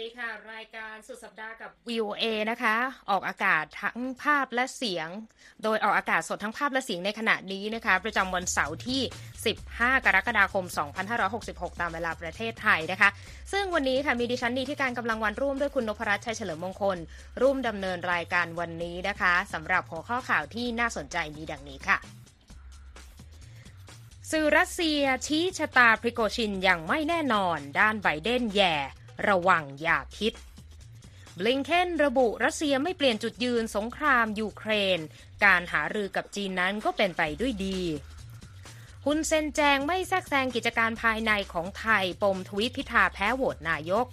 ดีค่ะสวัสดีค่ะ รายการสุดสัปดาห์กับ VOA นะคะ ออกอากาศทั้งภาพและเสียง โดยออกอากาศสดทั้งภาพและเสียงในขณะนี้นะคะ ประจำวันเสาร์ที่ 15 กรกฎาคม 2566 ตามเวลาประเทศไทยนะคะ ซึ่งวันนี้ค่ะมีดิฉันดีที่การกำลังวันร่วมด้วยคุณนพรัตน์ชัยเฉลิมมงคล ร่วมดำเนินรายการวันนี้นะคะสำหรับหัวข้อข่าวที่น่าสนใจมีดังนี้ค่ะสื่อรัสเซียชี้ชะตาพริโกชินอย่างไม่แน่นอน ด้านไบเดนแย่ ระวังอย่าคิดบลิงเคนระบุรัสเซียไม่เปลี่ยนจุดยืนสงครามยูเครน การหารือกับจีนนั้นก็เป็นไปด้วยดีฮุนเซนแจงไม่แทรกแซงกิจการภายในของไทย ปมทวิตพิธาแพ้โหวตนายก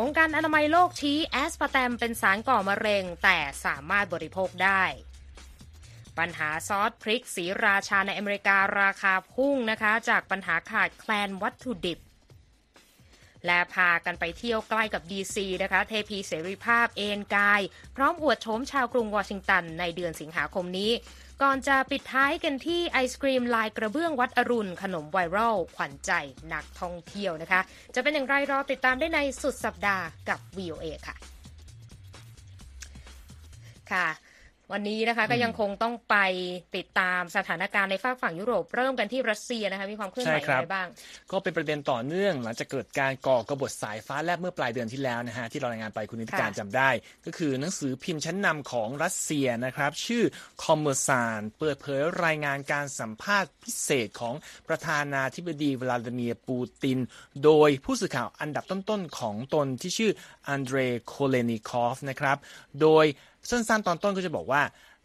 องค์การอนามัยโลกชี้แอสปาร์แตมเป็นสารก่อมะเร็ง แต่สามารถบริโภคได้ ปัญหาซอสพริกศรีราชาในอเมริการาคาพุ่งนะคะ จากปัญหาขาดแคลนวัตถุดิบ และพากันไปเที่ยวใกล้กับดีซีนะคะเทพีเสรีภาพเอนกาย พร้อมอวดโฉมชาวกรุงวอชิงตันในเดือนสิงหาคมนี้ ก่อนจะปิดท้ายกันที่ไอศครีมลายกระเบื้องวัดอรุณ ขนมไวรัลขวัญใจนักท่องเที่ยวนะคะ จะเป็นอย่างไรรอติดตามได้ในสุดสัปดาห์กับ VOA ค่ะค่ะ วันนี้นะคะก็ยังคงต้องไปติดตามสถานการณ์ในฝากฝั่งยุโรปเริ่มกันที่รัสเซียนะคะมีความเคลื่อนไหวใช่ครับอะไรบ้าง ก็เป็นประเด็นต่อเนื่อง หลังจากเกิดการก่อกบฏสายฟ้าแลบเมื่อปลายเดือนที่แล้วนะฮะที่เรารายงานไปคุณนิติการค่ะจำได้ ก็คือหนังสือพิมพ์ชั้นนำของรัสเซียนะครับชื่อคอมเมอร์ซานเปิดเผยรายงานการสัมภาษณ์พิเศษของประธานาธิบดีวลาดิเมียร์ปูติน โดยผู้สื่อข่าวอันดับต้นๆของตนที่ชื่ออันเดรโคเลนิคอฟนะครับโดย สั้นๆ ตอนต้นก็จะบอกว่า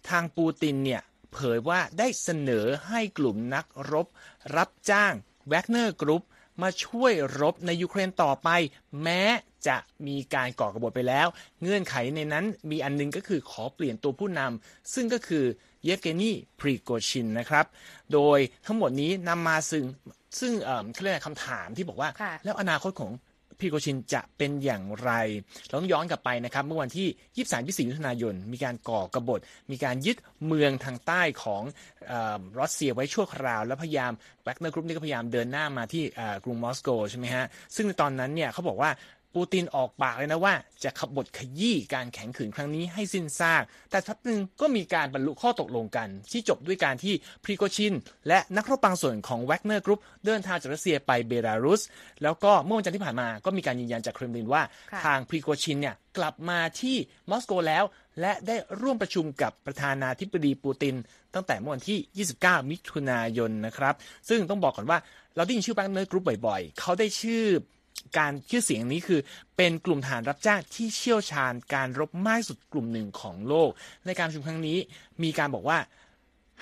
ทางปูตินเนี่ยเผยว่าได้เสนอให้กลุ่มนักรบ รับจ้างแวกเนอร์กรุ๊ปมาช่วยรบในยูเครนต่อไป แม้จะมีการก่อกบฏไปแล้ว เงื่อนไขในนั้นมีอันหนึงก็คือขอเปลี่ยนตัวผู้นำซึ่งก็คือเยฟเกนีพรีโกชินนะครับ โดยทั้งหมดนี้นำมาซึ่งซึ่งเอ่อเขาเรียกอะไรคำถามที่บอกว่าค่ะแล้วอนาคตของ พีโกชินจะเป็นอย่างไร เราต้องย้อนกลับไปนะครับ เมื่อวันที่ 23 24มิถุนายน มีการก่อกบฏ มีการยึดเมืองทางใต้ของออรัสเซียไว้ชั่วคราว แล้วพยายามแวกเนอร์กรุ๊ปนี่ก็พยายามเดินหน้ามาที่กรุงมอสโกใช่ไหมฮะ ซึ่งในตอนนั้นเนี่ยเขาบอกว่า ปูตินออกปากเลยนะว่า จะบดขยี้การแข็งขืนครั้งนี้ให้สิ้นซาก แต่ทับหนึ่งก็มีการบรรลุข้อตกลงกัน ที่จบด้วยการที่พรีโกชิน และนักรบบางส่วนของแวกเนอร์กรุ๊ปเดินทางจากรัสเซียไปเบลารุส แล้วก็เมื่อวันจันทร์ที่ผ่านมาก็มีการยืนยันจากเครมลินว่าค่ะทางพรีโกชินเนี่ยกลับมาที่มอสโกแล้ว และได้ร่วมประชุมกับประธานาธิบดีปูติน ตั้งแต่เมื่อวันที่ 29 มิถุนายนนะครับ ซึ่งต้องบอกก่อนว่าเราได้ยินชื่อแบงค์เนอร์กรุ๊ปบ่อยๆ เขาได้ชื่อ การชื่อเสียงนี้คือเป็นกลุ่มทหารรับจ้างที่เชี่ยวชาญการรบมากสุดกลุ่มหนึ่งของโลก ในการประชุมครั้งนี้มีการบอกว่า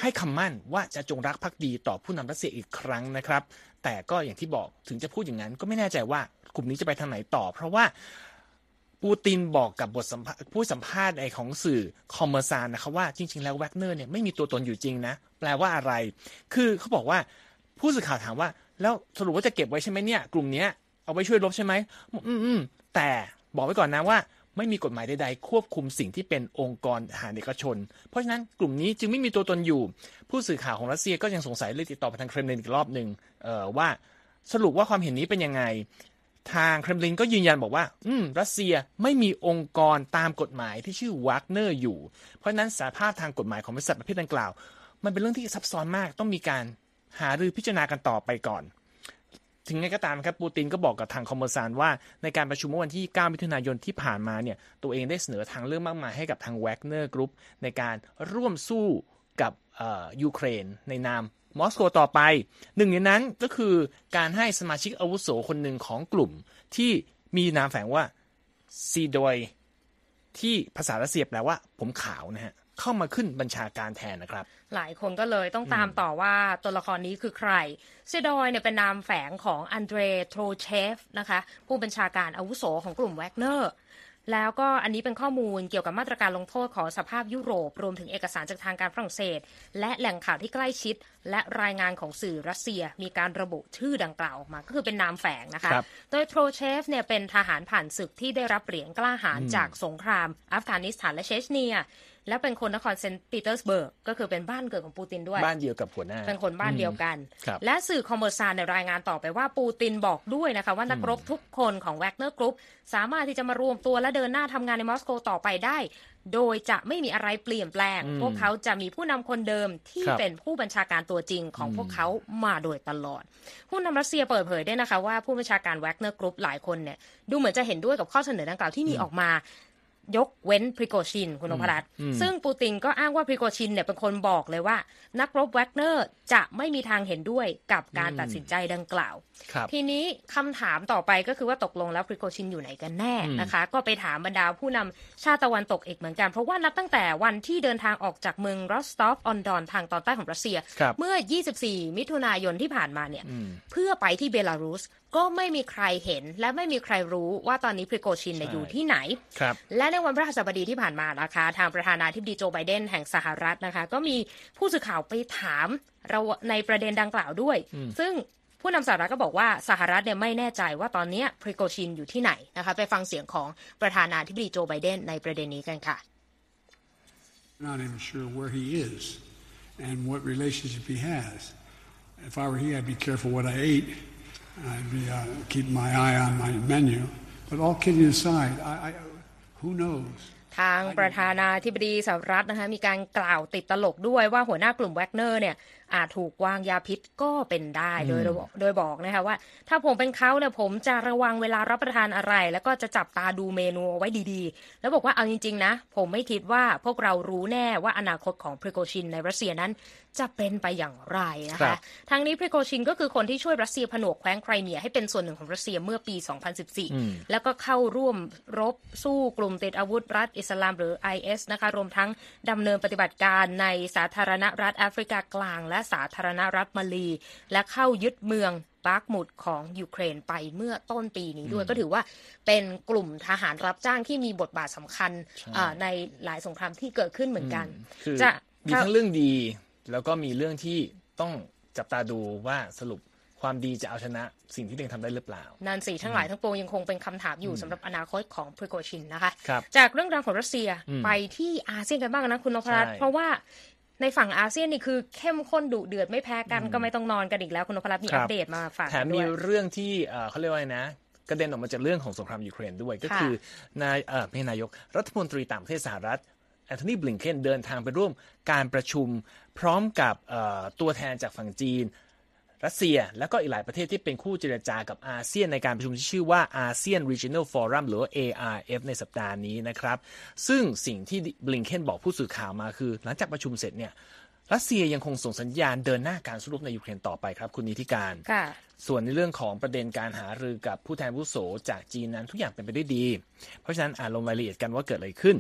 ให้คำมั่นว่าจะจงรักภักดีต่อผู้นำรัสเซียอีกครั้งนะครับ แต่ก็อย่างที่บอกถึงจะพูดอย่างนั้น ก็ไม่แน่ใจว่ากลุ่มนี้จะไปทางไหนต่อ เพราะว่าปูตินบอกกับบทสัมภาษณ์ผู้สัมภาษณ์ไอของสื่อคอมเมอร์ซานนะครับว่าจริง ๆ แล้วแวกเนอร์เนี่ยไม่มีตัวตนอยู่จริงนะ แปลว่าอะไร คือเขาบอกว่าผู้สื่อข่าวถามว่า แล้วสรุปว่าจะเก็บไว้ใช่ไหมเนี่ย กลุ่มเนี้ย เอาไว้ช่วยรบใช่ไหมอืมอืมแต่บอกไว้ก่อนนะว่า ไม่มีกฎหมายใดๆ ควบคุมสิ่งที่เป็นองค์กรทหารเอกชน เพราะฉะนั้นกลุ่มนี้จึงไม่มีตัวตนอยู่ ผู้สื่อข่าวของรัสเซียก็ยังสงสัยเลยติดต่อไปทางเครมลินอีกรอบหนึ่งเอ่อว่าสรุปว่าความเห็นนี้เป็นยังไง ทางเครมลินก็ยืนยันบอกว่า อืม รัสเซียไม่มีองค์กรตามกฎหมายที่ชื่อแวกเนอร์อยู่ เพราะฉะนั้นสภาพทางกฎหมายของบริษัทประเภทดังกล่าว มันเป็นเรื่องที่ซับซ้อนมากต้องมีการหารือพิจารณากันต่อไปก่อน ถึงไงก็ตามครับปูตินก็บอกกับทางคอมเมอร์ซานว่าในการประชุมเมื่อวันที่ 9 มิถุนายนที่ผ่านมาเนี่ยตัวเองได้เสนอทางเลือกมากมายให้กับทางแวกเนอร์กรุ๊ปในการร่วมสู้กับยูเครน ในนามมอสโกต่อไป หนึ่งในนั้นก็คือการให้สมาชิกอาวุโสคนหนึ่งของกลุ่ม ที่มีนามแฝงว่าซีโดยที่ภาษารัสเซียแปลว่าผมขาวนะฮะ เข้ามาขึ้นบัญชาการแทนนะครับ หลายคนก็เลยต้องตามต่อว่าตัวละครนี้คือใคร เซดอยเนี่ยเป็นนามแฝงของอันเดรโทรเชฟนะคะผู้บัญชาการอาวุโสของกลุ่มแวกเนอร์แล้วก็อันนี้เป็นข้อมูลเกี่ยวกับมาตรการลงโทษของสหภาพยุโรป รวมถึงเอกสารจากทางการฝรั่งเศส และแหล่งข่าวที่ใกล้ชิด และรายงานของสื่อรัสเซีย มีการระบุชื่อดังกล่าวออกมา ก็คือเป็นนามแฝงนะคะครับโดยโทรเชฟเนี่ยเป็นทหารผ่านศึกที่ได้รับเหรียญกล้าหาญจากสงคราม อัฟกานิสถานและเชชเนีย และเป็นคนนครเซนต์ปีเตอร์สเบิร์กก็คือเป็นบ้านเกิดของปูตินด้วย บ้านเดียวกับหัวหน้า เป็นคนบ้านเดียวกันครับและสื่อคอมเมอร์ซานในยรายงานต่อไปว่าปูตินบอกด้วยนะคะว่านักรบทุกคนของแวกเนอร์กรุ๊ปสามารถที่จะมารวมตัวและเดินหน้าทำงานในมอสโกต่อไปได้ โดยจะไม่มีอะไรเปลี่ยนแปลงอืมพวกเขาจะมีผู้นำคนเดิมที่ครับเป็นผู้บัญชาการตัวจริงของอืมพวกเขามาโดยตลอด ผู้นำรัสเซียเปิดเผยด้วยนะคะว่าผู้บัญชาการแวกเนอร์กรุ๊ปหลายคนเนี่ยดูเหมือนจะเห็นด้วยกับข้อเสนอดังกล่าวที่มีออกมา ยกเว้นพริโกชินคุณนพรัตน์อืมซึ่งปูตินก็อ้างว่าพริโกชินเนี่ยเป็นคนบอกเลยว่า นักรบแวกเนอร์จะไม่มีทางเห็นด้วยกับการตัดสินใจดังกล่าวครับทีนี้คำถามต่อไปก็คือว่าตกลงแล้วพริโกชินอยู่ไหนกันแน่อืมนะคะ ก็ไปถามบรรดาผู้นำชาติตะวันตกอีกเหมือนกัน เพราะว่านับตั้งแต่วันที่เดินทางออกจากเมืองรอสตอฟออนดอนทางตอนใต้ของรัสเซียครับเมื่อ 24 มิถุนายนที่ผ่านมาเนี่ยอืมเพื่อไปที่เบลารุสก็ไม่มีใครเห็นและไม่มีใครรู้ว่าตอนนี้พริโกชินเนี่ยใช่อยู่ที่ไหนครับและในวันพฤหัสบดีที่ผ่านมานะคะ ทางประธานาธิบดีโจไบเดนแห่งสหรัฐนะคะ ก็มีผู้สื่อข่าวไปถามเราในประเด็นดังกล่าวด้วยอืมซึ่งผู้นำสหรัฐก็บอกว่าสหรัฐเนี่ยไม่แน่ใจว่าตอนนี้พริโกชินอยู่ที่ไหนนะคะ ไปฟังเสียงของประธานาธิบดีโจไบเดนในประเด็นนี้กันค่ะ Not even sure where he is and what relationship he has. If I were he, I'd be careful what I ate. I'd be uh, keeping my eye on my menu. But all kidding aside, I, I, who knows? ทางประธานาธิบดีสหรัฐนะคะมีการกล่าวติดตลกด้วยว่าหัวหน้ากลุ่มแวกเนอร์เนี่ย อาจถูกวางยาพิษก็เป็นได้โดยโดยโดยบอกนะคะว่า ถ้าผมเป็นเขาเนี่ยผมจะระวังเวลารับประทานอะไร แล้วก็จะจับตาดูเมนูเอาไว้ดีๆ แล้วบอกว่าเอาจริง ๆ นะ ผมไม่คิดว่าพวกเรารู้แน่ว่าอนาคตของพริโกชินในรัสเซียนั้นจะเป็นไปอย่างไรนะคะครับทางนี้พริโกชินก็คือคนที่ช่วยรัสเซียผนวกแคว้นไครเมียให้เป็นส่วนหนึ่งของรัสเซียเมื่อปีอืม2014 แล้วก็เข้าร่วมรบสู้กลุ่มติดอาวุธรัฐอิสลามหรือ IS นะคะรวมทั้งดำเนินปฏิบัติการในสาธารณรัฐแอฟริกากลางและสาธารณรัฐมาลี และเข้ายึดเมืองบาร์กมุดของยูเครนไปเมื่อต้นปีนี้ด้วยก็ถือว่าเป็นกลุ่มทหารรับจ้างที่มีบทบาทสำคัญใช่อ่าในหลายสงครามที่เกิดขึ้นเหมือนกันคือจะมีทั้งเรื่องดี แล้วก็มีเรื่องที่ต้องจับตาดูว่าสรุปความดีจะเอาชนะสิ่งที่ตัวเองทำได้หรือเปล่า นันสีทั้งหลายทั้งปวงยังคงเป็นคำถามอยู่สำหรับอนาคตของพริโกชินนะคะครับจากเรื่องราวของรัสเซียอืมไปที่อาเซียนกันบ้างนะคุณนพรัตน์ใช่เพราะว่า ในฝั่งอาเซียนนี่คือเข้มข้นดุเดือดไม่แพ้กันก็ไม่ต้องนอนกันอีกแล้วคุณนพรัตน์มีครัอับปเดตมาฝากแถกัมนด้มีวยเรื่องที่เอ่อเขาเรียกว่าไงนะกระเด็นออกมาจากเรื่องของสงครามยูเครนด้วยก็ค่ะคือนายเอ่อไม่ใช่นายกรัฐมนตรีต่างประเทศสหรัฐแอนโทนีบลิงเคนเดินทางไปร่วมการประชุมพร้อมกับเอ่อตัวแทนจากฝั่งจีน รัสเซีย แล้วก็อีกหลายประเทศที่เป็นคู่เจรจากับอาเซียนในการประชุมที่ชื่อว่าอาเซียน Regional Forum หรือว่า ARF ในสัปดาห์นี้นะครับ ซึ่งสิ่งที่บลิงเคนบอกผู้สื่อข่าวมาคือ หลังจากประชุมเสร็จเนี่ยรัสเซียยังคงส่งสัญญาณเดินหน้าการสู้รบในยูเครนต่อไปครับ คุณนิติการค่ะส่วนในเรื่องของประเด็นการหารือกับผู้แทนผู้โสจากจีนนั้นทุกอย่างเป็นไปได้ดี เพราะฉะนั้นอ่านลงรายละเอียดกันว่าเกิดอะไรขึ้น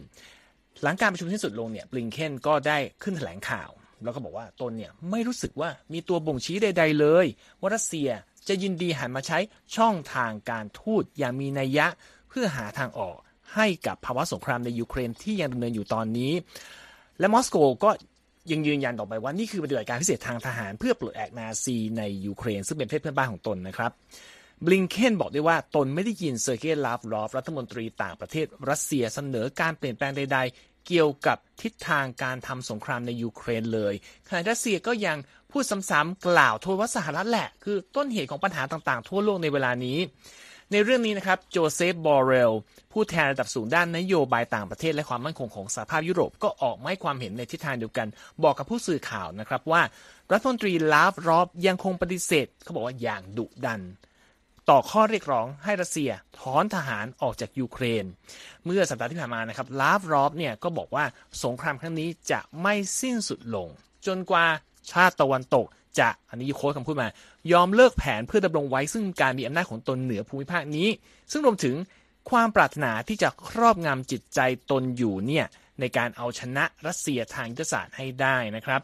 หลังการประชุมที่สุดลงเนี่ยบลิงเคนก็ได้ขึ้นแถลงข่าว แล้วก็บอกว่าตนเนี่ยไม่รู้สึกว่ามีตัวบ่งชี้ใด ๆ เลยว่ารัสเซียจะยินดีหันมาใช้ช่องทางการทูตอย่างมีนัยยะเพื่อหาทางออกให้กับภาวะสงครามในยูเครนที่ยังดำเนินอยู่ตอนนี้ และมอสโกก็ยังยืนยันต่อไปว่านี่คือปฏิบัติการพิเศษทางทหารเพื่อปลดแอกนาซีในยูเครน ซึ่งเป็นประเทศเพื่อนบ้านของตนนะครับบลิงเคนบอกด้วยว่าตนไม่ได้ยินเซอร์เกย์ลาฟรอฟรัฐมนตรีต่างประเทศรัสเซียเสนอการเปลี่ยนแปลงใดๆ เกี่ยวกับทิศทางการทำสงครามในยูเครนเลยขณะรัสเซียก็ยังพูดซ้ำๆกล่าวโทษว่าสหรัฐแหละ คือต้นเหตุของปัญหาต่างๆ ทั่วโลกในเวลานี้ ในเรื่องนี้นะครับโจเซฟบอเรลผู้แทนระดับสูงด้านนโยบายต่างประเทศและความมั่นคงของสหภาพยุโรปก็ออกมาให้ความเห็นในทิศทางเดียวกัน บอกกับผู้สื่อข่าวนะครับว่า รัฐมนตรีลาฟรอฟยังคงปฏิเสธเขาบอกว่าอย่างดุดัน ต่อข้อเรียกร้องให้รัสเซียถอนทหารออกจากยูเครน เมื่อสัปดาห์ที่ผ่านมานะครับลาฟรอฟเนี่ยก็บอกว่าสงครามครั้งนี้จะไม่สิ้นสุดลง จนกว่าชาติตะวันตกจะอันนี้โค้ดคำพูดมา ยอมเลิกแผนเพื่อดำรงไว้ซึ่งการมีอำนาจของตนเหนือภูมิภาคนี้ ซึ่งรวมถึงความปรารถนาที่จะครอบงำจิตใจตนอยู่เนี่ยในการเอาชนะรัสเซียทางยุทธศาสตร์ให้ได้นะครับ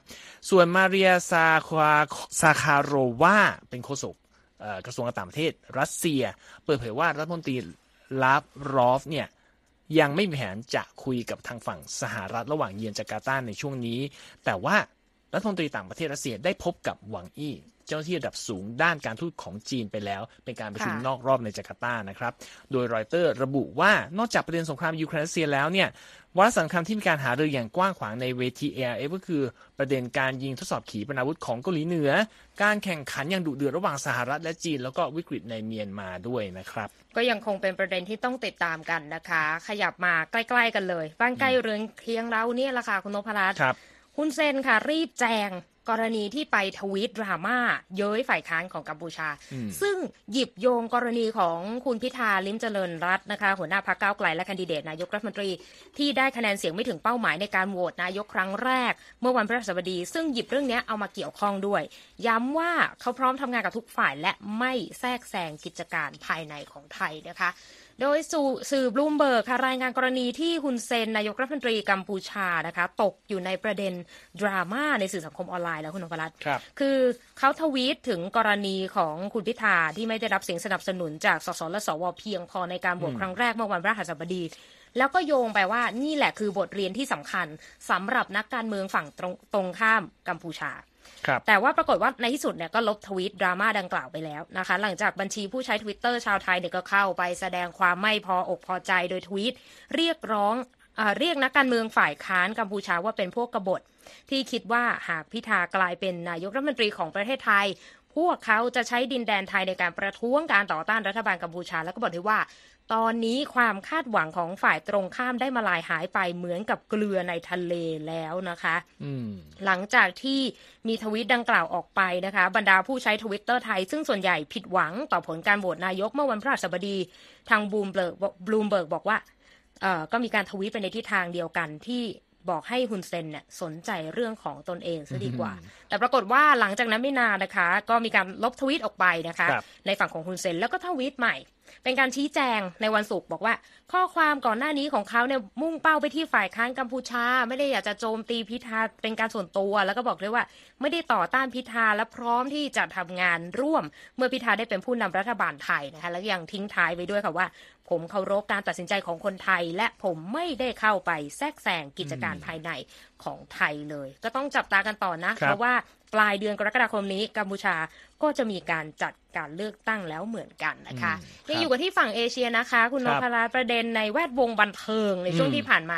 ส่วนมาเรียซาควาซาคาโรวาเป็นโฆษก กระทรวงการต่างประเทศรัสเซีย เปิดเผยว่ารัฐมนตรีลาฟรอฟเนี่ยยังไม่มีแผนจะคุยกับทางฝั่งสหรัฐระหว่างเยือนจาการ์ตาในช่วงนี้ แต่ว่ารัฐมนตรีต่างประเทศรัสเซียได้พบกับหวังอี้เจ้าที่ระดับสูงด้านการทูตของจีนไปแล้ว เป็นการประชุมนอกรอบในจาการ์ตานะครับ โดยรอยเตอร์ระบุว่านอกจากประเด็นสงครามยูเครนรัสเซียแล้วเนี่ย วาระสำคัญที่มีการหารืออย่างกว้างขวางในเวที ARF ก็คือประเด็นการยิงทดสอบขีปนาวุธของเกาหลีเหนือ การแข่งขันอย่างดุเดือดระหว่างสหรัฐและจีน แล้วก็วิกฤตในเมียนมาด้วยนะครับ ก็ยังคงเป็นประเด็นที่ต้องติดตามกันนะคะ ขยับมาใกล้ๆกันเลย บ้านใกล้เรือนเคียงเราเนี่ยแหละค่ะคุณนพรัตน์ครับคุณเซนค่ะรีบแจง กรณีที่ไปทวีตดราม่าเย้ยฝ่ายค้านของกัมพูชาอืมซึ่งหยิบโยงกรณีของคุณพิธาลิมเจริญรัตน์นะคะ หัวหน้าพรรคก้าวไกลและแคนดิเดตนายกรัฐมนตรี ที่ได้คะแนนเสียงไม่ถึงเป้าหมายในการโหวตนายกครั้งแรก เมื่อวันพฤหัสบดี ซึ่งหยิบเรื่องนี้เอามาเกี่ยวข้องด้วย ย้ำว่าเขาพร้อมทำงานกับทุกฝ่ายและไม่แทรกแซงกิจการภายในของไทยนะคะ โดยสื่อบลูมเบิร์กค่ะรายงานกรณีที่ฮุนเซนนายกรัฐมนตรีกัมพูชานะคะตกอยู่ในประเด็นดราม่าในสื่อสังคมออนไลน์แล้วคุณนพรัตน์ครับคือเขาทวีตถึงกรณีของคุณพิธาที่ไม่ได้รับเสียงสนับสนุนจากสสและสวเพียงพอในการโหวตครั้งแรกเมื่อวันพฤหัสบดี แล้วก็โยงไปว่านี่แหละคือบทเรียนที่สำคัญสำหรับนักการเมืองฝั่งตรงตรงข้ามกัมพูชา แต่ว่าปรากฏว่าในที่สุดเนี่ยก็ลบทวีตดราม่าดังกล่าวไปแล้วนะคะ หลังจากบัญชีผู้ใช้ Twitter ชาวไทยเนี่ยก็เข้าไปแสดงความไม่พออกพอใจโดยทวีตเรียกร้องเออเรียกนักการเมืองฝ่ายค้านกัมพูชาว่าเป็นพวกกบฏที่คิดว่าหากพิธากลายเป็นนายกรัฐมนตรีของประเทศไทย พวกเขาจะใช้ดินแดนไทยในการประท้วงการต่อต้านรัฐบาลกัมพูชาแล้วก็บอกด้วยว่า ตอนนี้ความคาดหวังของฝ่ายตรงข้ามได้มาลายหายไปเหมือนกับเกลือในทะเลแล้วนะคะอืมหลังจากที่มีทวิตดังกล่าวออกไปนะคะ บรรดาผู้ใช้ทวิตเตอร์ไทย ซึ่งส่วนใหญ่ผิดหวังต่อผลการโหวตนายกเมื่อวันพฤหัสบดี ทางบูมเบิร์กบลูมเบิร์กบอกว่าเอ่อก็มีการทวิตไปในทิศทางเดียวกันที่ บอกให้ฮุนเซนเนี่ยสนใจเรื่องของตนเองซะดีกว่า แต่ปรากฏว่าหลังจากนั้นไม่นานนะคะ ก็มีการลบทวิตออกไปนะคะครับในฝั่งของฮุนเซนแล้วก็ทวิตใหม่ เป็นการชี้แจงในวันศุกร์บอกว่า ข้อความก่อนหน้านี้ของเขาเนี่ยมุ่งเป้าไปที่ฝ่ายค้านกัมพูชา ไม่ได้อยากจะโจมตีพิธาเป็นการส่วนตัว แล้วก็บอกด้วยว่า ไม่ได้ต่อต้านพิธาและพร้อมที่จะทำงานร่วม เมื่อพิธาได้เป็นผู้นำรัฐบาลไทยนะคะแล้วยังทิ้งท้ายไว้ด้วยค่ะว่า ผมเคารพการตัดสินใจของคนไทย และผมไม่ได้เข้าไปแทรกแซงกิจการภายในของไทยเลย ก็ต้องจับตากันต่อนะครับเพราะว่า ปลายเดือนกรกฎาคมนี้กัมพูชาก็จะมีการจัดการเลือกตั้งแล้วเหมือนกันนะคะอืมยังครับอยู่กันที่ฝั่งเอเชียนะคะ คุณนครับพราประเด็นในแวดวงบันเทิงในช่วงอืมที่ผ่านมา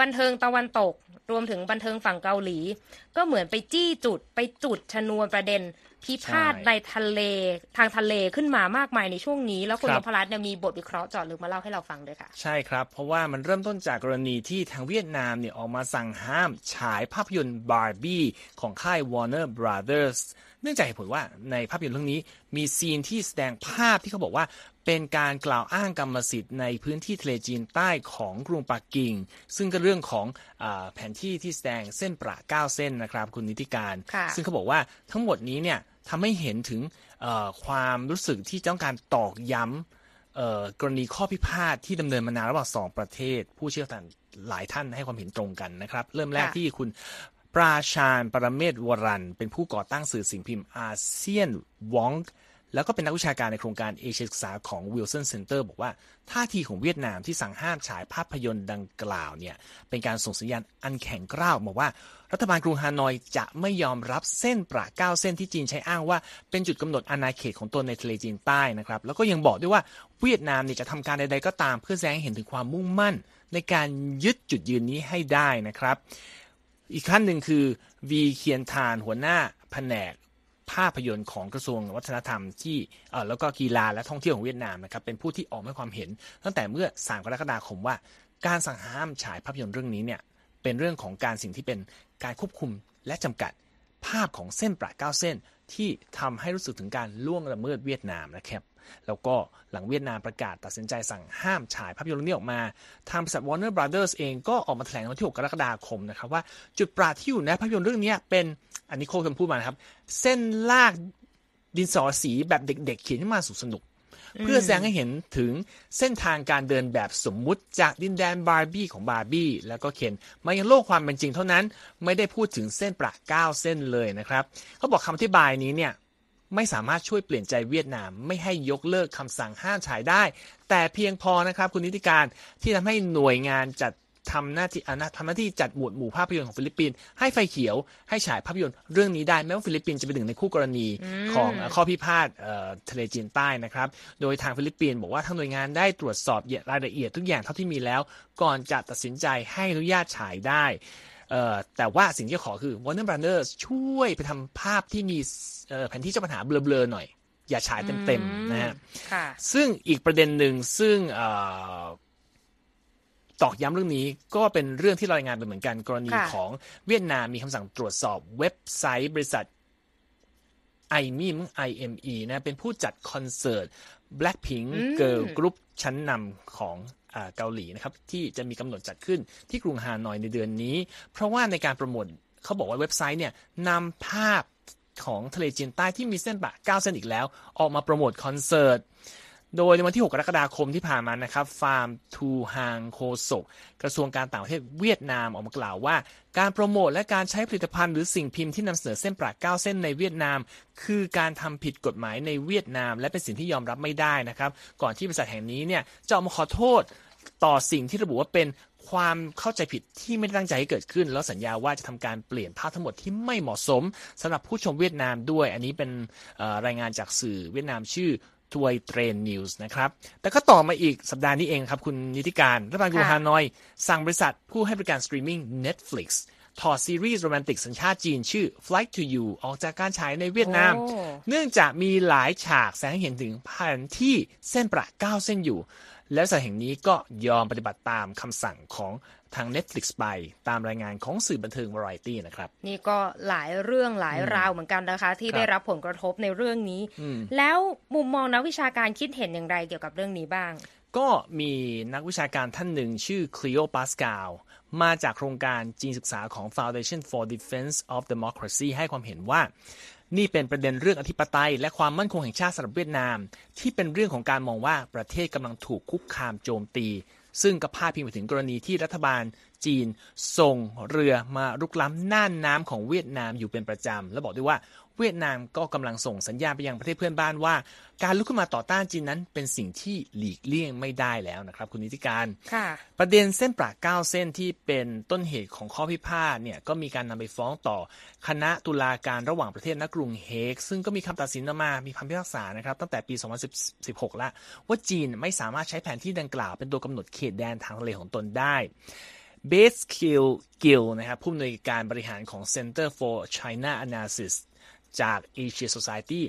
บันเทิงตะวันตก รวมถึงบันเทิงฝั่งเกาหลี ก็เหมือนไปจี้จุดไปจุดชนวนประเด็น พิพาทในทะเลทางทะเลขึ้นมามากมายในช่วงนี้ แล้วคุณครันบพรัตน์เนี่ยมีบทวิเคราะห์เจาะลึกมาเล่าให้เราฟังด้วยค่ะ ใช่ครับ เพราะว่ามันเริ่มต้นจากกรณีที่ทางเวียดนามเนี่ยออกมาสั่งห้ามฉายภาพยนตร์บาร์บี้ของค่าย Warner Brothers เนื่องจากเหตุผลว่าในภาพยนตร์เรื่องนี้มีซีนที่แสดงภาพที่เขาบอกว่า เป็นการกล่าวอ้างกรรมสิทธิ์ในพื้นที่ทะเลจีนใต้ของกรุงปักกิ่ง ซึ่งก็เรื่องของอาแผนที่ที่แสดงเส้นประเก้าเส้นนะครับ คุณนิติการค่ะซึ่งเขาบอกว่าทั้งหมดนี้เนี่ยทำให้เห็นถึงเอ่อความรู้สึกที่ต้องการตอกย้ำเอ่อกรณีข้อพิพาทที่ดำเนินมานานระหว่างสองประเทศ ผู้เชี่ยวชาญหลายท่านให้ความเห็นตรงกันนะครับ เริ่มแรกค่ะที่คุณปราชาญปรเมศวรันเป็นผู้ก่อตั้งสื่อสิ่งพิมพ์อาเซียนวอง แล้วก็เป็นนักวิชาการในโครงการเอเชียศึกษาของ Wilson Center บอกว่าท่าทีของเวียดนามที่สั่งห้ามฉายภาพยนตร์ดังกล่าวเนี่ยเป็นการส่งสัญญาณอันแข็งกร้าวบอกว่า รัฐบาลกรุงฮานอยจะไม่ยอมรับเส้นประเก้าเส้นที่จีนใช้อ้างว่าเป็นจุดกำหนดอาณาเขตของตนในทะเลจีนใต้นะครับแล้วก็ยังบอกด้วยว่าเวียดนามเนี่ยจะทำการใด ๆ ก็ตามเพื่อแสดงเห็นถึงความมุ่งมั่น ในการยึดจุดยืนนี้ให้ได้นะครับ อีกขั้นหนึ่งคือวีเคียนทานหัวหน้าแผนก ภาพยนตร์ของกระทรวงวัฒนธรรมที่แล้วก็กีฬาและท่องเที่ยวของเวียดนามนะครับเป็นผู้ที่ออกมาความเห็น ตั้งแต่เมื่อ 3 กรกฎาคมว่า การสั่งห้ามฉายภาพยนตร์เรื่องนี้เนี่ยเป็นเรื่องของการสิ่งที่เป็นการควบคุมและจำกัดภาพของเส้นประเก้าเส้นที่ทำให้รู้สึกถึงการล่วงละเมิดเวียดนามนะครับ แล้วก็หลังเวียดนามประกาศตัดสินใจสั่งห้ามฉายภาพยนตร์เรื่องนี้ออกมาทางบริษัท Warner Brothers เองก็ออกมาแถลงในวันที่ 6 กรกฎาคมนะครับว่าจุดประหลาดที่อยู่ในภาพยนตร์เรื่องนี้เป็นอันนี้โคคำพูดมานะครับ เส้นลากดินสอสีแบบเด็ก ๆ เขียนขึ้นมาสุขสนุก เพื่อแสดงให้เห็นถึงเส้นทางการเดินแบบสมมุติจากดินแดนบาร์บี้ของบาร์บี้แล้วก็เคนมายังโลกความเป็นจริงเท่านั้น ไม่ได้พูดถึงเส้นประเก้าเส้นเลยนะครับเขาบอกคำอธิบายนี้เนี่ย ไม่สามารถช่วยเปลี่ยนใจเวียดนามไม่ให้ยกเลิกคำสั่งห้ามฉายได้ แต่เพียงพอนะครับคุณนิติการที่ทำให้หน่วยงานจัดทำหน้าที่อ่านะทำหน้าที่จัดหมวดหมู่ภาพยนตร์ของฟิลิปปินส์ให้ไฟเขียวให้ฉายภาพยนตร์เรื่องนี้ได้แม้ว่าฟิลิปปินส์จะเป็นหนึ่งในคู่กรณีของข้อพิพาทเอ่อทะเลจีนใต้นะครับ โดยทางฟิลิปปินส์บอกว่าทางหน่วยงานได้ตรวจสอบรายละเอียดทุกอย่างเท่าที่มีแล้ว ก่อนจะตัดสินใจให้อนุญาตฉายได้เอ่อ แต่ว่าสิ่งที่ขอคือ Warner Brothers ช่วยไปทำภาพที่มีเอ่อแผนที่เจ้าปัญหาเบลอๆหน่อย อย่าฉายเต็มๆนะฮะค่ะซึ่งอีกประเด็นหนึ่งซึ่งเอ่อตอกย้ำเรื่องนี้ก็เป็นเรื่องที่รายงานไปเหมือนกัน กรณีค่ะของเวียดนามมีคำสั่งตรวจสอบเว็บไซต์บริษัท i m e m IME นะ เป็นผู้จัดคอนเสิร์ต Blackpink Girl Group ชั้นนำของอา เกาหลีนะครับที่จะมีกำหนดจัดขึ้นที่กรุงฮานอยในเดือนนี้ เพราะว่าในการโปรโมทเขาบอกว่าเว็บไซต์เนี่ยนำภาพของทะเลจีนใต้ที่มีเส้นปะ9เส้นอีกแล้ว ออกมาโปรโมทคอนเสิร์ต โดยในวันที่ 6 กรกฎาคมที่ผ่านมานะครับ ฟาร์มทูฮางโคศกกระทรวงการต่างประเทศเวียดนามออกมากล่าวว่า การโปรโมทและการใช้ผลิตภัณฑ์หรือสิ่งพิมพ์ที่นำเสนอเส้นประเก้าเส้นในเวียดนาม คือการทำผิดกฎหมายในเวียดนาม และเป็นสิ่งที่ยอมรับไม่ได้นะครับ ก่อนที่บริษัทแห่งนี้เนี่ยจะออกมาขอโทษต่อสิ่งที่ระบุว่าเป็นความเข้าใจผิดที่ไม่ได้ตั้งใจให้เกิดขึ้น แล้วสัญญาว่าจะทำการเปลี่ยนภาพทั้งหมดที่ไม่เหมาะสมสำหรับผู้ชมเวียดนามด้วย อันนี้เป็นรายงานจากสื่อเวียดนามชื่อ ทวยเทรนนิวส์นะครับ แต่ก็ต่อมาอีกสัปดาห์นี้เองครับ คุณนิติการรัฐบาลกรุงค่ะฮานอย สั่งบริษัทผู้ให้บริการสตรีมมิ่ง Netflix ถอดซีรีส์โรแมนติกสัญชาติจีนชื่อ Flight to You ออกจากการฉายในเวียดนามโอ้เนื่องจากมีหลายฉากแสดงให้เห็นถึงแผนที่เส้นประก้าวเส้นอยู่ แล้วสายแห่งนี้ก็ยอมปฏิบัติตามคำสั่งของ ทาง Netflix ไปตามรายงานของสื่อบันเทิง Variety นะครับ นี่ก็หลายเรื่องหลายราวเหมือนกันนะคะ ที่ครับได้รับผลกระทบในเรื่องนี้ แล้วมุมมองนักวิชาการคิดเห็นอย่างไรเกี่ยวกับเรื่องนี้บ้าง ก็มีนักวิชาการท่านหนึ่งชื่อ Cleo Pascal มาจากโครงการจีนศึกษาของ Foundation for Defense of Democracy ให้ความเห็นว่านี่เป็นประเด็นเรื่องอธิปไตย และความมั่นคงแห่งชาติสำหรับเวียดนาม ที่เป็นเรื่องของการมองว่าประเทศกำลังถูกคุกคามโจมตี ซึ่งก็พาดพิงไปถึงกรณีที่รัฐบาลจีนส่งเรือมารุกล้ำน่านน้ำของเวียดนามอยู่เป็นประจำ และบอกด้วยว่า เวียดนามก็กำลังส่งสัญญาณไปยังประเทศเพื่อนบ้านว่า การลุกขึ้นมาต่อต้านจีนนั้นเป็นสิ่งที่หลีกเลี่ยงไม่ได้แล้วนะครับ คุณนิติการค่ะ ประเด็นเส้นปราเก้าเส้นที่เป็นต้นเหตุของข้อพิพาทเนี่ยก็มีการนำไปฟ้องต่อคณะตุลาการระหว่างประเทศณกรุงเฮกซึ่งก็มีคำตัดสินออกมามีคำพิพากษานะครับตั้งแต่ปี 2016แล้วว่าจีนไม่สามารถใช้แผนที่ดังกล่าวเป็นตัวกำหนดเขตแดนทางทะเลของตนได้เบสคิลกิลนะครับผู้อำนวยการบริหารของ Center for China Analysis จาก Asia Society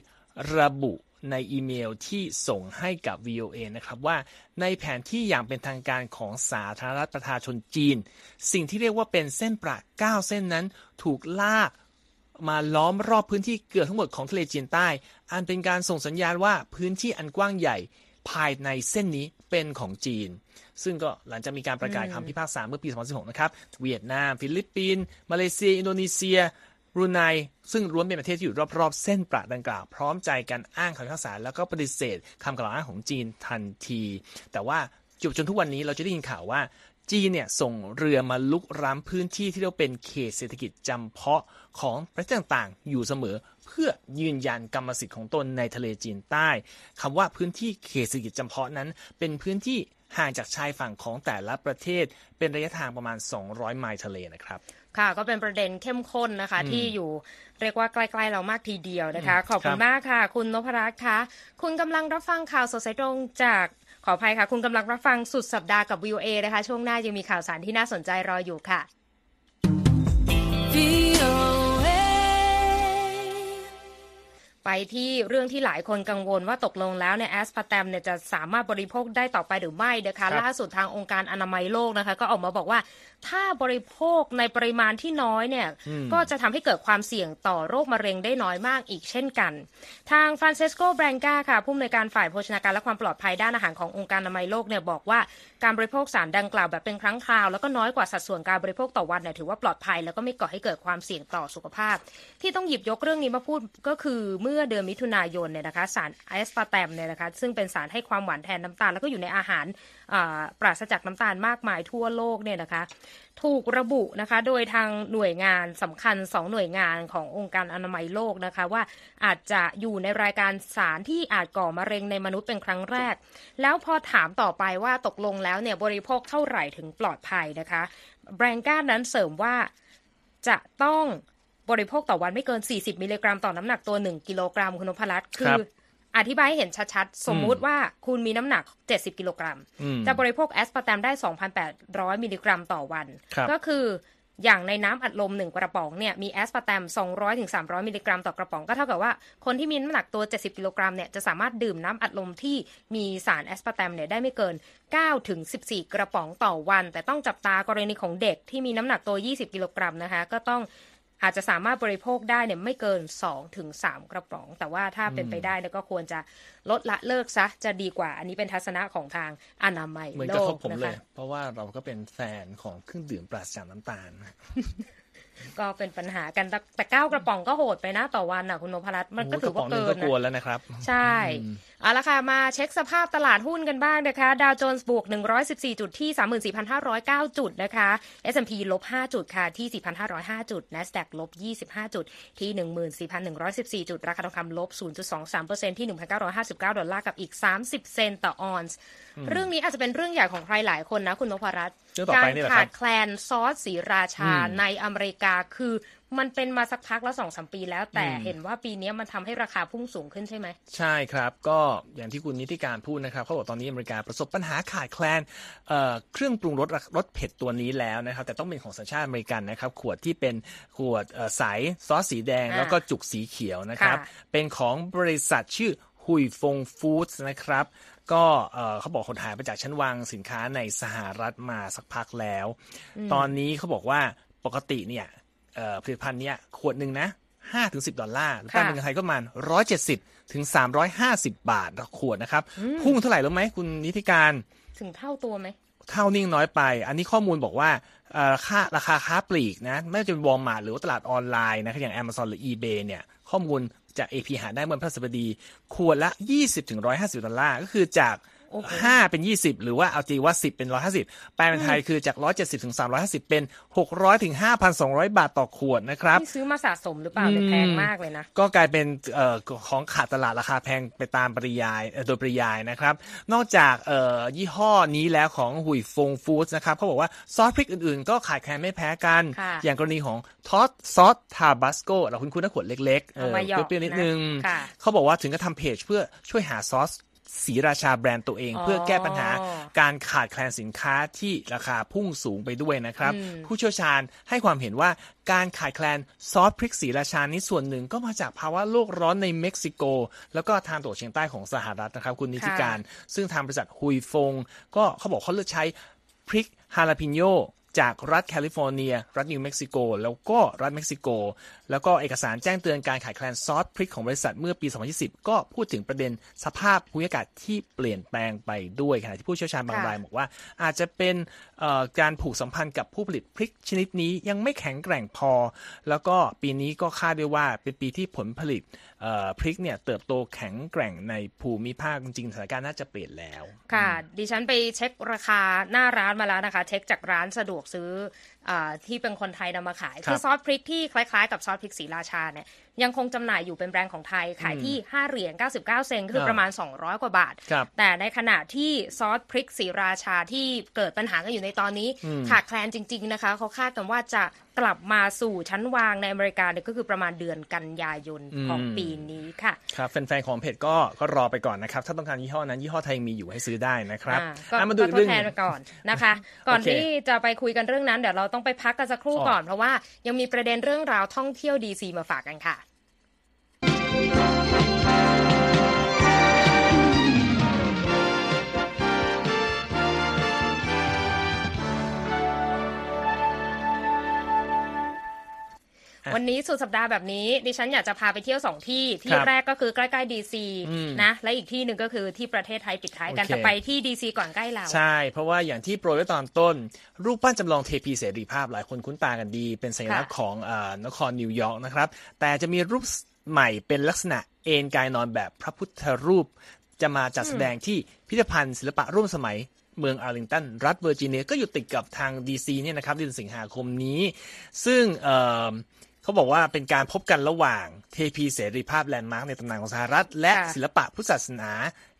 ระบุในอีเมลที่ส่งให้กับ VOA นะครับว่าในแผนที่อย่างเป็นทางการของสาธารณรัฐประชาชนจีน สิ่งที่เรียกว่าเป็นเส้นประก้าวเส้นนั้นถูกลากมาล้อมรอบพื้นที่เกือบทั้งหมดของทะเลจีนใต้ อันเป็นการส่งสัญญาณว่าพื้นที่อันกว้างใหญ่ภายในเส้นนี้เป็นของจีน ซึ่งก็หลังจากมีการประกาศคำพิพากษาเมื่อปี 2016 นะครับ เวียดนาม ฟิลิปปินส์ มาเลเซีย อินโดนีเซีย บรูไนซึ่งล้วนเป็นประเทศที่อยู่รอบๆ เส้นประดังกล่าว พร้อมใจกันอ้างคำพิพากษาแล้วก็ปฏิเสธคำกล่าวอ้างของจีนทันที แต่ว่าจนจนทุกวันนี้เราจะได้ยินข่าวว่าจีนเนี่ยส่งเรือมารุกล้ำพื้นที่ที่เราเป็นเขตเศรษฐกิจจำเพาะของประเทศต่างๆ อยู่เสมอ เพื่อยืนยันกรรมสิทธิ์ของตนในทะเลจีนใต้คำว่าพื้นที่เขตเศรษฐกิจจำเพาะนั้น เป็นพื้นที่ห่างจากชายฝั่งของแต่ละประเทศ เป็นระยะทางประมาณ 200 ไมล์ทะเลนะครับ ค่ะ ก็เป็นประเด็นเข้มข้นนะคะ ที่อยู่เรียกว่าใกล้ๆเรามากทีเดียวนะคะ ขอบคุครัณบมากค่ะ คุณนพรัตน์คะคุณกำลังรับฟังข่าวสดสายตรงจากขออภัยค่ะ คุณกำลังรับฟังสุดสัปดาห์กับ VOA นะคะ ช่วงหน้ายังมีข่าวสารที่น่าสนใจรออยู่ค่ะ ไปที่เรื่องที่หลายคนกังวลว่าตกลงแล้วเนี่ยแอสพาร์แตมเนี่ยจะสามารถบริโภคได้ต่อไปหรือไม่นะคะครับล่าสุดทางองค์การอนามัยโลกนะคะก็ออกมาบอกว่า ถ้าบริโภคในปริมาณที่น้อยเนี่ยก็จะทำให้เกิดความเสี่ยงต่อโรคมะเร็งได้น้อยมากอีกเช่นกัน ทางฟรานเซสโกแบรนกาค่ะผู้อำนวยการฝ่ายโภชนาการและความปลอดภัยด้านอาหารขององค์การอนามัยโลกเนี่ยบอกว่า การบริโภคสารดังกล่าวแบบเป็นครั้งคราว แล้วก็น้อยกว่าสัดส่วนการบริโภคต่อวันเนี่ยถือว่าปลอดภัย แล้วก็ไม่ก่อให้เกิดความเสี่ยงต่อสุขภาพ ที่ต้องหยิบยกเรื่องนี้มาพูดก็คือเมื่อเดือนมิถุนายนเนี่ยนะคะสารไอสปาแตมเนี่ยนะคะซึ่งเป็นสารให้ความหวานแทนน้ำตาลแล้วก็อยู่ในอาหารปราศจากน้ำตาลมากมายทั่วโลกเนี่ยนะคะ ถูกระบุนะคะ โดยทางหน่วยงานสำคัญสองหน่วยงานขององค์การอนามัยโลกนะคะ ว่าอาจจะอยู่ในรายการสารที่อาจก่อมะเร็งในมนุษย์เป็นครั้งแรก แล้วพอถามต่อไปว่าตกลงแล้วเนี่ยบริโภคเท่าไหร่ถึงปลอดภัยนะคะแบรนก้านั้นเสริมว่าจะต้องบริโภคต่อวันไม่เกิน 40 มิลลิกรัมต่อน้ำหนักตัว 1 กิโลกรัมคุณนพรัตน์คือ อธิบายให้เห็นชัดๆ สมมุติว่าคุณมีน้ำหนัก 70 กิโลกรัม จะบริโภคแอสปาร์แตมได้ 2,800 มิลลิกรัมต่อวัน ก็คืออย่างในน้ำอัดลมหนึ่งกระป๋องเนี่ยมีแอสปาร์แตม200ถึง300 มิลลิกรัมต่อกระป๋อง ก็เท่ากับว่าคนที่มีน้ำหนักตัว 70 กิโลกรัมเนี่ยจะสามารถดื่มน้ำอัดลมที่มีสารแอสปาร์แตมเนี่ยได้ไม่เกิน 9 ถึง 14 กระป๋องต่อวัน แต่ต้องจับตากรณีของเด็กที่มีน้ำหนักตัว 20 กิโลกรัมนะคะก็ต้อง อาจจะสามารถบริโภคได้เนี่ยไม่เกิน2ถึง3กระป๋อง แต่ว่าถ้าเป็นไปได้เนี่ยก็ควรจะลดละเลิกซะจะดีกว่า อันนี้เป็นทัศนะของทางอนามัยโลกนะคะเหมือนกับผมเลย เพราะว่าเราก็เป็นแฟนของเครื่องดื่มปราศจากน้ำตาลก็เป็นปัญหากันแต่เก้ากระป๋องก็โหดไปนะต่อวันอะคุณนพรัตน์มันก็ถือว่าเกินนะแล้วนะครับ ใช่เอาละค่ะ มาเช็คสภาพตลาดหุ้นกันบ้างนะคะ ดาวโจนส์บวก 114 จุดที่ 34,509 จุดนะคะ S&P ลบ 5 จุดค่ะ ที่ 4,505 จุด NASDAQ ลบ 25 จุด ที่ 14,114 จุด ราคาทองคำลบ 0.23%ที่1,959ดอลลาร์กับอีก 30 เซนต์ต่อออนซ์ เรื่องนี้อาจจะเป็นเรื่องใหญ่ของใครหลายคนนะ คุณนพรัตน์การขาดแคลนซอสศรีราชาในอเมริกาคือมันเป็นมาสักพักแล้วสองสมปีแล้ว แต่เห็นว่าปีนี้มันทำให้ราคาพุ่งสูงขึ้นใช่ไหม ใช่ครับ ก็อย่างที่คุณนิติการพูดนะครับเขาบอกตอนนี้อเมริกาประสบปัญหาขาดแคลนเเครื่องปรุงรสรสเผ็ดตัวนี้แล้วนะครับ แต่ต้องเป็นของสัญชาติอเมริกันนะครับ ขวดที่เป็นขวดใสซอสสีแดงแล้วก็จุกสีเขียวนะครับ เป็นของบริษัทชื่อ ฮุยฟงฟู้ดนะครับ ก็เขาบอกคนหายไปจากชั้นวางสินค้าในสหรัฐมาสักพักแล้ว ตอนนี้เขาบอกว่าปกติเนี่ยผลิตภัณฑ์เนี้ยขวดหนึ่งนะห้าถึงสิบดอลลาร์แปลเป็นเงินไทยก็ประมาณร้อยเจ็ดสิบถึงสามร้อยห้าสิบบาทต่อขวดนะครับ พุ่งเท่าไหร่รู้ไหมคุณนิติการ ถึงเท่าตัวไหม เท่านึงน้อยไป อันนี้ข้อมูลบอกว่าค่าราคาค้าปลีกนะ ไม่ว่าจะเป็นวอลมาร์ทหรือว่าตลาดออนไลน์นะอย่าง Amazon หรือ eBay เนี่ย ข้อมูล จาก AP หาได้เมื่อพฤหัสบดีขวดละ 20-150 ดอลลาร์ ก็คือจาก ห้าเป็นยี่สิบหรือว่าเอาจีว่าสิบเป็นร้อยห้าสิบแปลเป็นไทยคือจากร้อยเจ็ดสิบถึงสามร้อยห้าสิบเป็นหกร้อยถึงห้าพันสองร้อยบาทต่อขวดนะครับซื้อมาสะสมหรือเปล่าเลยแพงมากเลยนะ ก็กลายเป็นเอ่อของขาดตลาดราคาแพงไปตามปริยายโดยปริยายนะครับ นอกจากเอ่อยี่ห้อนี้แล้วของหุยฟงฟู้ดนะครับเขาบอกว่าซอสพริกอื่นๆ ก็ขายแคลนไม่แพ้กัน อย่างกรณีของทอสซอสทาบาสโกเราคุณคุณนขวดเล็กๆเออเปรี้ยวๆนิดนึงเขาบอกว่าถึงกับทำเพจเพื่อช่วยหาซอส ศรีราชาแบรนด์ตัวเอง เพื่อแก้ปัญหาการขาดแคลนสินค้าที่ราคาพุ่งสูงไปด้วยนะครับ ผู้เชี่ยวชาญให้ความเห็นว่าการขาดแคลนซอสพริกศรีราชานี้ส่วนหนึ่งก็มาจากภาวะโลกร้อนในเม็กซิโก แล้วก็ทางตะวันออกเฉียงใต้ของสหรัฐนะครับ คุณนิติการ ซึ่งทางบริษัทฮุยฟง ก็เขาบอกเขาเลือกใช้พริกฮาลาปิโยจากรัฐแคลิฟอร์เนีย รัฐนิวเม็กซิโก แล้วก็รัฐเม็กซิโก แล้วก็เอกสารแจ้งเตือนการขาดแคลนซอสพริกของบริษัทเมื่อปี 2020 ก็พูดถึงประเด็นสภาพภูมิอากาศที่เปลี่ยนแปลงไปด้วยขณะที่ผู้เชี่ยวชาญบางรายบอกว่า อาจจะเป็นการผูกสัมพันธ์กับผู้ผลิตพริกชนิดนี้ยังไม่แข็งแกร่งพอ แล้วก็ปีนี้ก็คาดด้วยว่าเป็นปีที่ผลผลิตพริกเนี่ยเติบโตแข็งแกร่งในภูมิภาคจริงสถานการณ์น่าจะเปลี่ยนแล้ว ค่ะ ดิฉันไปเช็คราคาหน้าร้านมาแล้วนะคะ เช็คจากร้านสะดวกซื้ออ ที่เป็นคนไทยนำมาขาย คือซอสพริกที่คล้ายๆ กับซอสพริกสีราชาเนี่ยยังคงจำหน่ายอยู่เป็นแบรนด์ของไทย ขายที่ 5 เหรียญ99 เซนคือประมาณ 200 กว่าบาท แต่ในขณะที่ซอสพริกสีราชาที่เกิดปัญหากันอยู่ในตอนนี้ขาดแคลนจริง ๆ นะคะ เขาคาดกันว่าจะกลับมาสู่ชั้นวางในอเมริกาเนี่ยก็คือประมาณเดือนกันยายนของปีนี้ค่ะ ครับแฟนๆของเพจก็ก็รอไปก่อนนะครับ ถ้าต้องการยี่ห้อนั้นยี่ห้อไทยมีอยู่ให้ซื้อได้นะครับก็มาดูเรื่องแทนก่อนนะคะ ก่อนที่จะไปคุยกันเรื่องนั้นเดี๋ยวเราต้องไปพักกันสักครู่ก่อนเพราะว่ายังมีประเด็นเรื่องราวท่องเที่ยวดีซีมาฝากกันค่ะ วันนี้สุดสัปดาห์แบบนี้ ดิฉันอยากจะพาไปเที่ยวสองที่ ที่แรกก็คือใกล้ๆดีซีนะ และอีกที่หนึ่งก็คือที่ประเทศไทยปิดท้ายกันแต่ไปที่ดีซีก่อนใกล้เรา ใช่ เพราะว่าอย่างที่โปรยไว้ตอนต้น รูปปั้นจำลองเทพีเสรีภาพหลายคนคุ้นตากันดี เป็นสัญลักษณ์ของนครนิวยอร์กนะครับ แต่จะมีรูปใหม่เป็นลักษณะเอนกายนอนแบบพระพุทธรูป จะมาจัดแสดงที่พิพิธภัณฑ์ศิลปะร่วมสมัยเมืองอาร์ลิงตัน รัฐเวอร์จิเนียก็อยู่ติดกับทางดีซีเนี่ยนะครับเดือนสิงหาคมนี้ ซึ่ง เขาบอกว่าเป็นการพบกันระหว่างเทพีเสรีภาพแลนด์มาร์กในตำนานของสหรัฐ และศิลปะพุทธศาสนา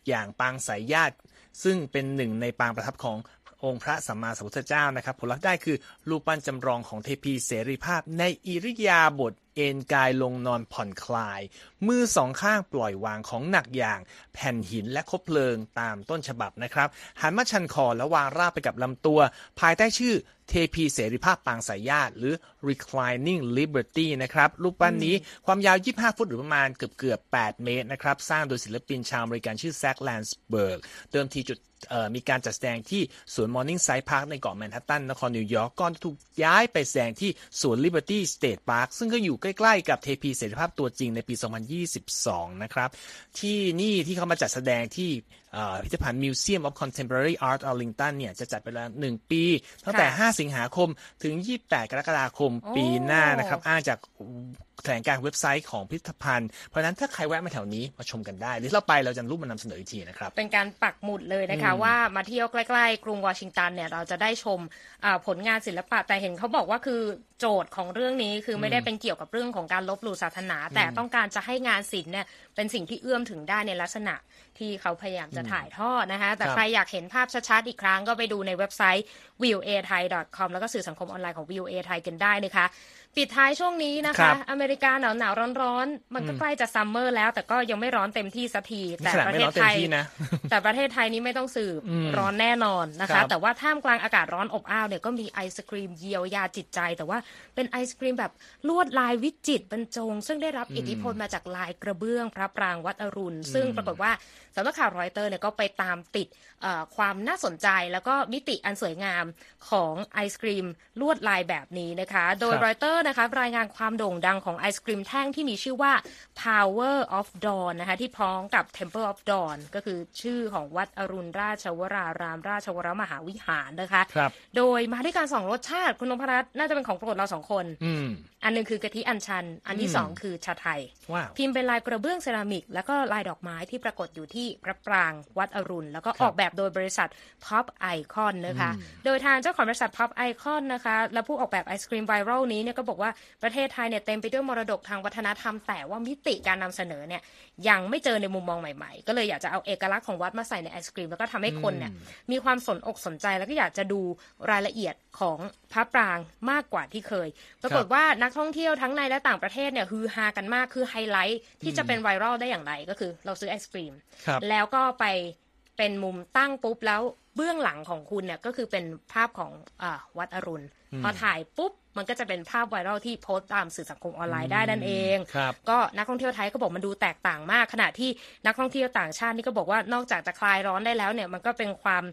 อย่างปางไสยาสน์ ซึ่งเป็นหนึ่งในปางประทับขององค์พระสัมมาสัมพุทธเจ้านะครับ ผลลัพธ์ได้คือรูปปั้นจำลองของเทพีเสรีภาพ ในอิริยาบถเอนกายลงนอนผ่อนคลาย มือสองข้างปล่อยวางของหนักอย่าง แผ่นหินและคบเพลิงตามต้นฉบับนะครับหันมาชันคอและวางราบไปกับลำตัว ภายใต้ชื่อ เทพีเสรีภาพปางไสยาสน์หรือ Reclining Liberty นะครับรูปปั้นนี้ความยาว 25 ฟุตหรือประมาณเกือบเกือบ 8 เมตรนะครับสร้างโดยศิลปินชาวอเมริกันชื่อ Zaq Landsberg เดิมทีจุดมีการจัดแสดงที่สวน Morningside Park ในเกาะแมนฮัตตันนครนิวยอร์กก่อนถูกย้ายไปแสดงที่สวน Liberty State Park ซึ่งก็อยู่ใกล้ๆกับเทพีเสรีภาพตัวจริงในปี 2022 นะครับ ที่นี่ที่เขามาจัดแสดงที่พิพิธภัณฑ์ Museum of Contemporary Art Arlington เนี่ยจะจัดไปแล้วหนึ่งปี ตั้งแต่5สิงหาคมถึง 28 กรกฎาคมปีหน้านะครับ อ้างจากแถลงการเว็บไซต์ของพิพิธภัณฑ์ เพราะนั้นถ้าใครแวะมาแถวนี้มาชมกันได้ หรือเราไปเราจะรูปมานำเสนออีกทีนะครับ เป็นการปักหมุดเลยนะคะ ว่ามาเที่ยวใกล้ๆ กรุงวอชิงตันเนี่ยเราจะได้ชมผลงานศิลปะ แต่เห็นเขาบอกว่าคือโจทย์ของเรื่องนี้คือไม่ได้เป็นเกี่ยวกับเรื่องของการลบหลู่ศาสนา แต่ต้องการจะให้งานศิลป์เนี่ยเป็นสิ่งที่เอื้อมถึงได้ในลักษณะ ที่เขาพยายามจะถ่ายทอดนะคะ แต่ใครอยากเห็นภาพชัดๆอีกครั้งก็ไปดูในเว็บไซต์ v i e w a thai com แล้วก็สื่อสังคมออนไลน์ของ v i e w a thai กันได้นะคะ ปิดท้ายช่วงนี้นะคะ อเมริกาหนาวหนาวร้อนร้อนมันก็ใกล้จะซัมเมอร์แล้ว แต่ก็ยังไม่ร้อนเต็มที่สักทีแต่ประเทศไทยแต่ประเทศไทยนี้ไม่ต้องสืบร้อนแน่นอนนะคะ แต่ว่าท่ามกลางอากาศร้อนอบอ้าวเนี่ยก็มีไอศครีมเยียวยาจิตใจ แต่ว่าเป็นไอศครีมแบบลวดลายวิจิตรบรรจง ซึ่งได้รับอิทธิพลมาจากลายกระเบื้องพระปรางวัดอรุณ ซึ่งปรากฏว่าสำนักข่าวรอยเตอร์เนี่ยก็ไปตามติดความน่าสนใจแล้วก็มิติอันสวยงามของไอศครีมลวดลายแบบนี้นะคะ โดยรอยเตอร์นะคะรายงานความโด่งดังของไอศครีมแท่งที่มีชื่อว่า Power of Dawn นะคะที่พ้องกับ Temple of Dawn ก็คือชื่อของวัดอรุณราชวรารามราชวรมหาวิหารนะคะโดยมาด้วยการสองรสชาติคุณนพรัตน์น่าจะเป็นของโปรดเราสองคน อันนึงคือกะทิอัญชัน อันที่สองคือชาไทย พิมพ์เป็นลายกระเบื้องเซรามิก แล้วก็ลายดอกไม้ที่ปรากฏอยู่ที่พระปรางวัดอรุณ แล้วก็ออกแบบโดยบริษัท Pop Icon นะคะ โดยทางเจ้าของบริษัท Pop Icon นะคะ และผู้ออกแบบไอศครีมไวรัลนี้เนี่ยก็บอกว่าประเทศไทยเนี่ยเต็มไปด้วยมรดกทางวัฒนธรรม แต่ว่ามิติการนำเสนอเนี่ยยังไม่เจอในมุมมองใหม่ๆ ก็เลยอยากจะเอาเอกลักษณ์ของวัดมาใส่ในไอศครีม แล้วก็ทำให้คนเนี่ยมีความสนอกสนใจแล้วก็อยากจะดูรายละเอียดของพระปรางมากกว่าที่เคย ปรากฏว่านักท่องเที่ยวทั้งในและต่างประเทศเนี่ยฮือฮากันมากคือไฮไลท์ที่จะเป็นไวรัลได้อย่างไรก็คือ เราซื้อไอศครีมแล้วก็ไปเป็นมุมตั้งปุ๊บแล้วเบื้องหลังของคุณเนี่ยก็คือเป็นภาพของอวัดอรุณ พอถ่ายปุ๊บ มันก็จะเป็นภาพไวรัลที่โพสต์ตามสื่อสังคมออนไลน์ได้นั่นเองก็นักท่องเที่ยวไทยก็บอกมันดูแตกต่างมาก ขณะที่นักท่องเที่ยวต่างชาตินี่ก็บอกว่านอกจากจะคลายร้อนได้แล้วเนี่ยมันก็เป็นความ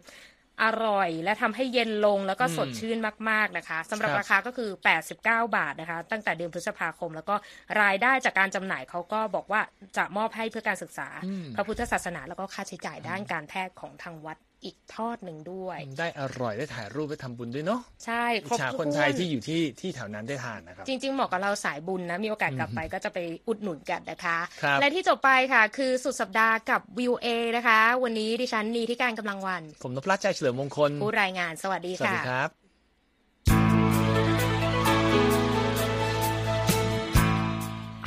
อร่อยและทำให้เย็นลงแล้วก็สดชื่นมาก ๆ นะคะสำหรับราคาก็คือ 89 บาทนะคะ ตั้งแต่เดือนพฤษภาคม แล้วก็รายได้จากการจำหน่ายเขาก็บอกว่าจะมอบให้เพื่อการศึกษา พระพุทธศาสนาแล้วก็ค่าใช้จ่ายด้านการแพทย์ของทางวัด อีกทอดหนึ่งด้วย ได้อร่อยได้ถ่ายรูปไปทำบุญด้วยเนาะใช่ครบชาคนไทยที่อยู่ที่ที่แถวนั้นได้ทานนะครับ จริงๆเหมาะกับเราสายบุญนะ มีโอกาสกลับไปก็จะไปอุดหนุนกันนะคะ และที่จบไปค่ะ คือสุดสัปดาห์กับวิวเอนะคะ วันนี้ดิฉันนีที่การกำลังวัน ผมนพรัตน์ใจเฉลิมมงคลผู้รายงานสวัสดีค่ะสวัสดีครับ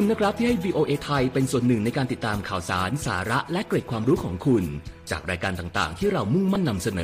คุณนะครับที่ให้ VOA ไทยเป็นส่วนหนึ่งในการติดตามข่าวสาร สาระและเกร็ดความรู้ของคุณ จากรายการต่างๆ ที่เรามุ่งมั่นนำเสนอ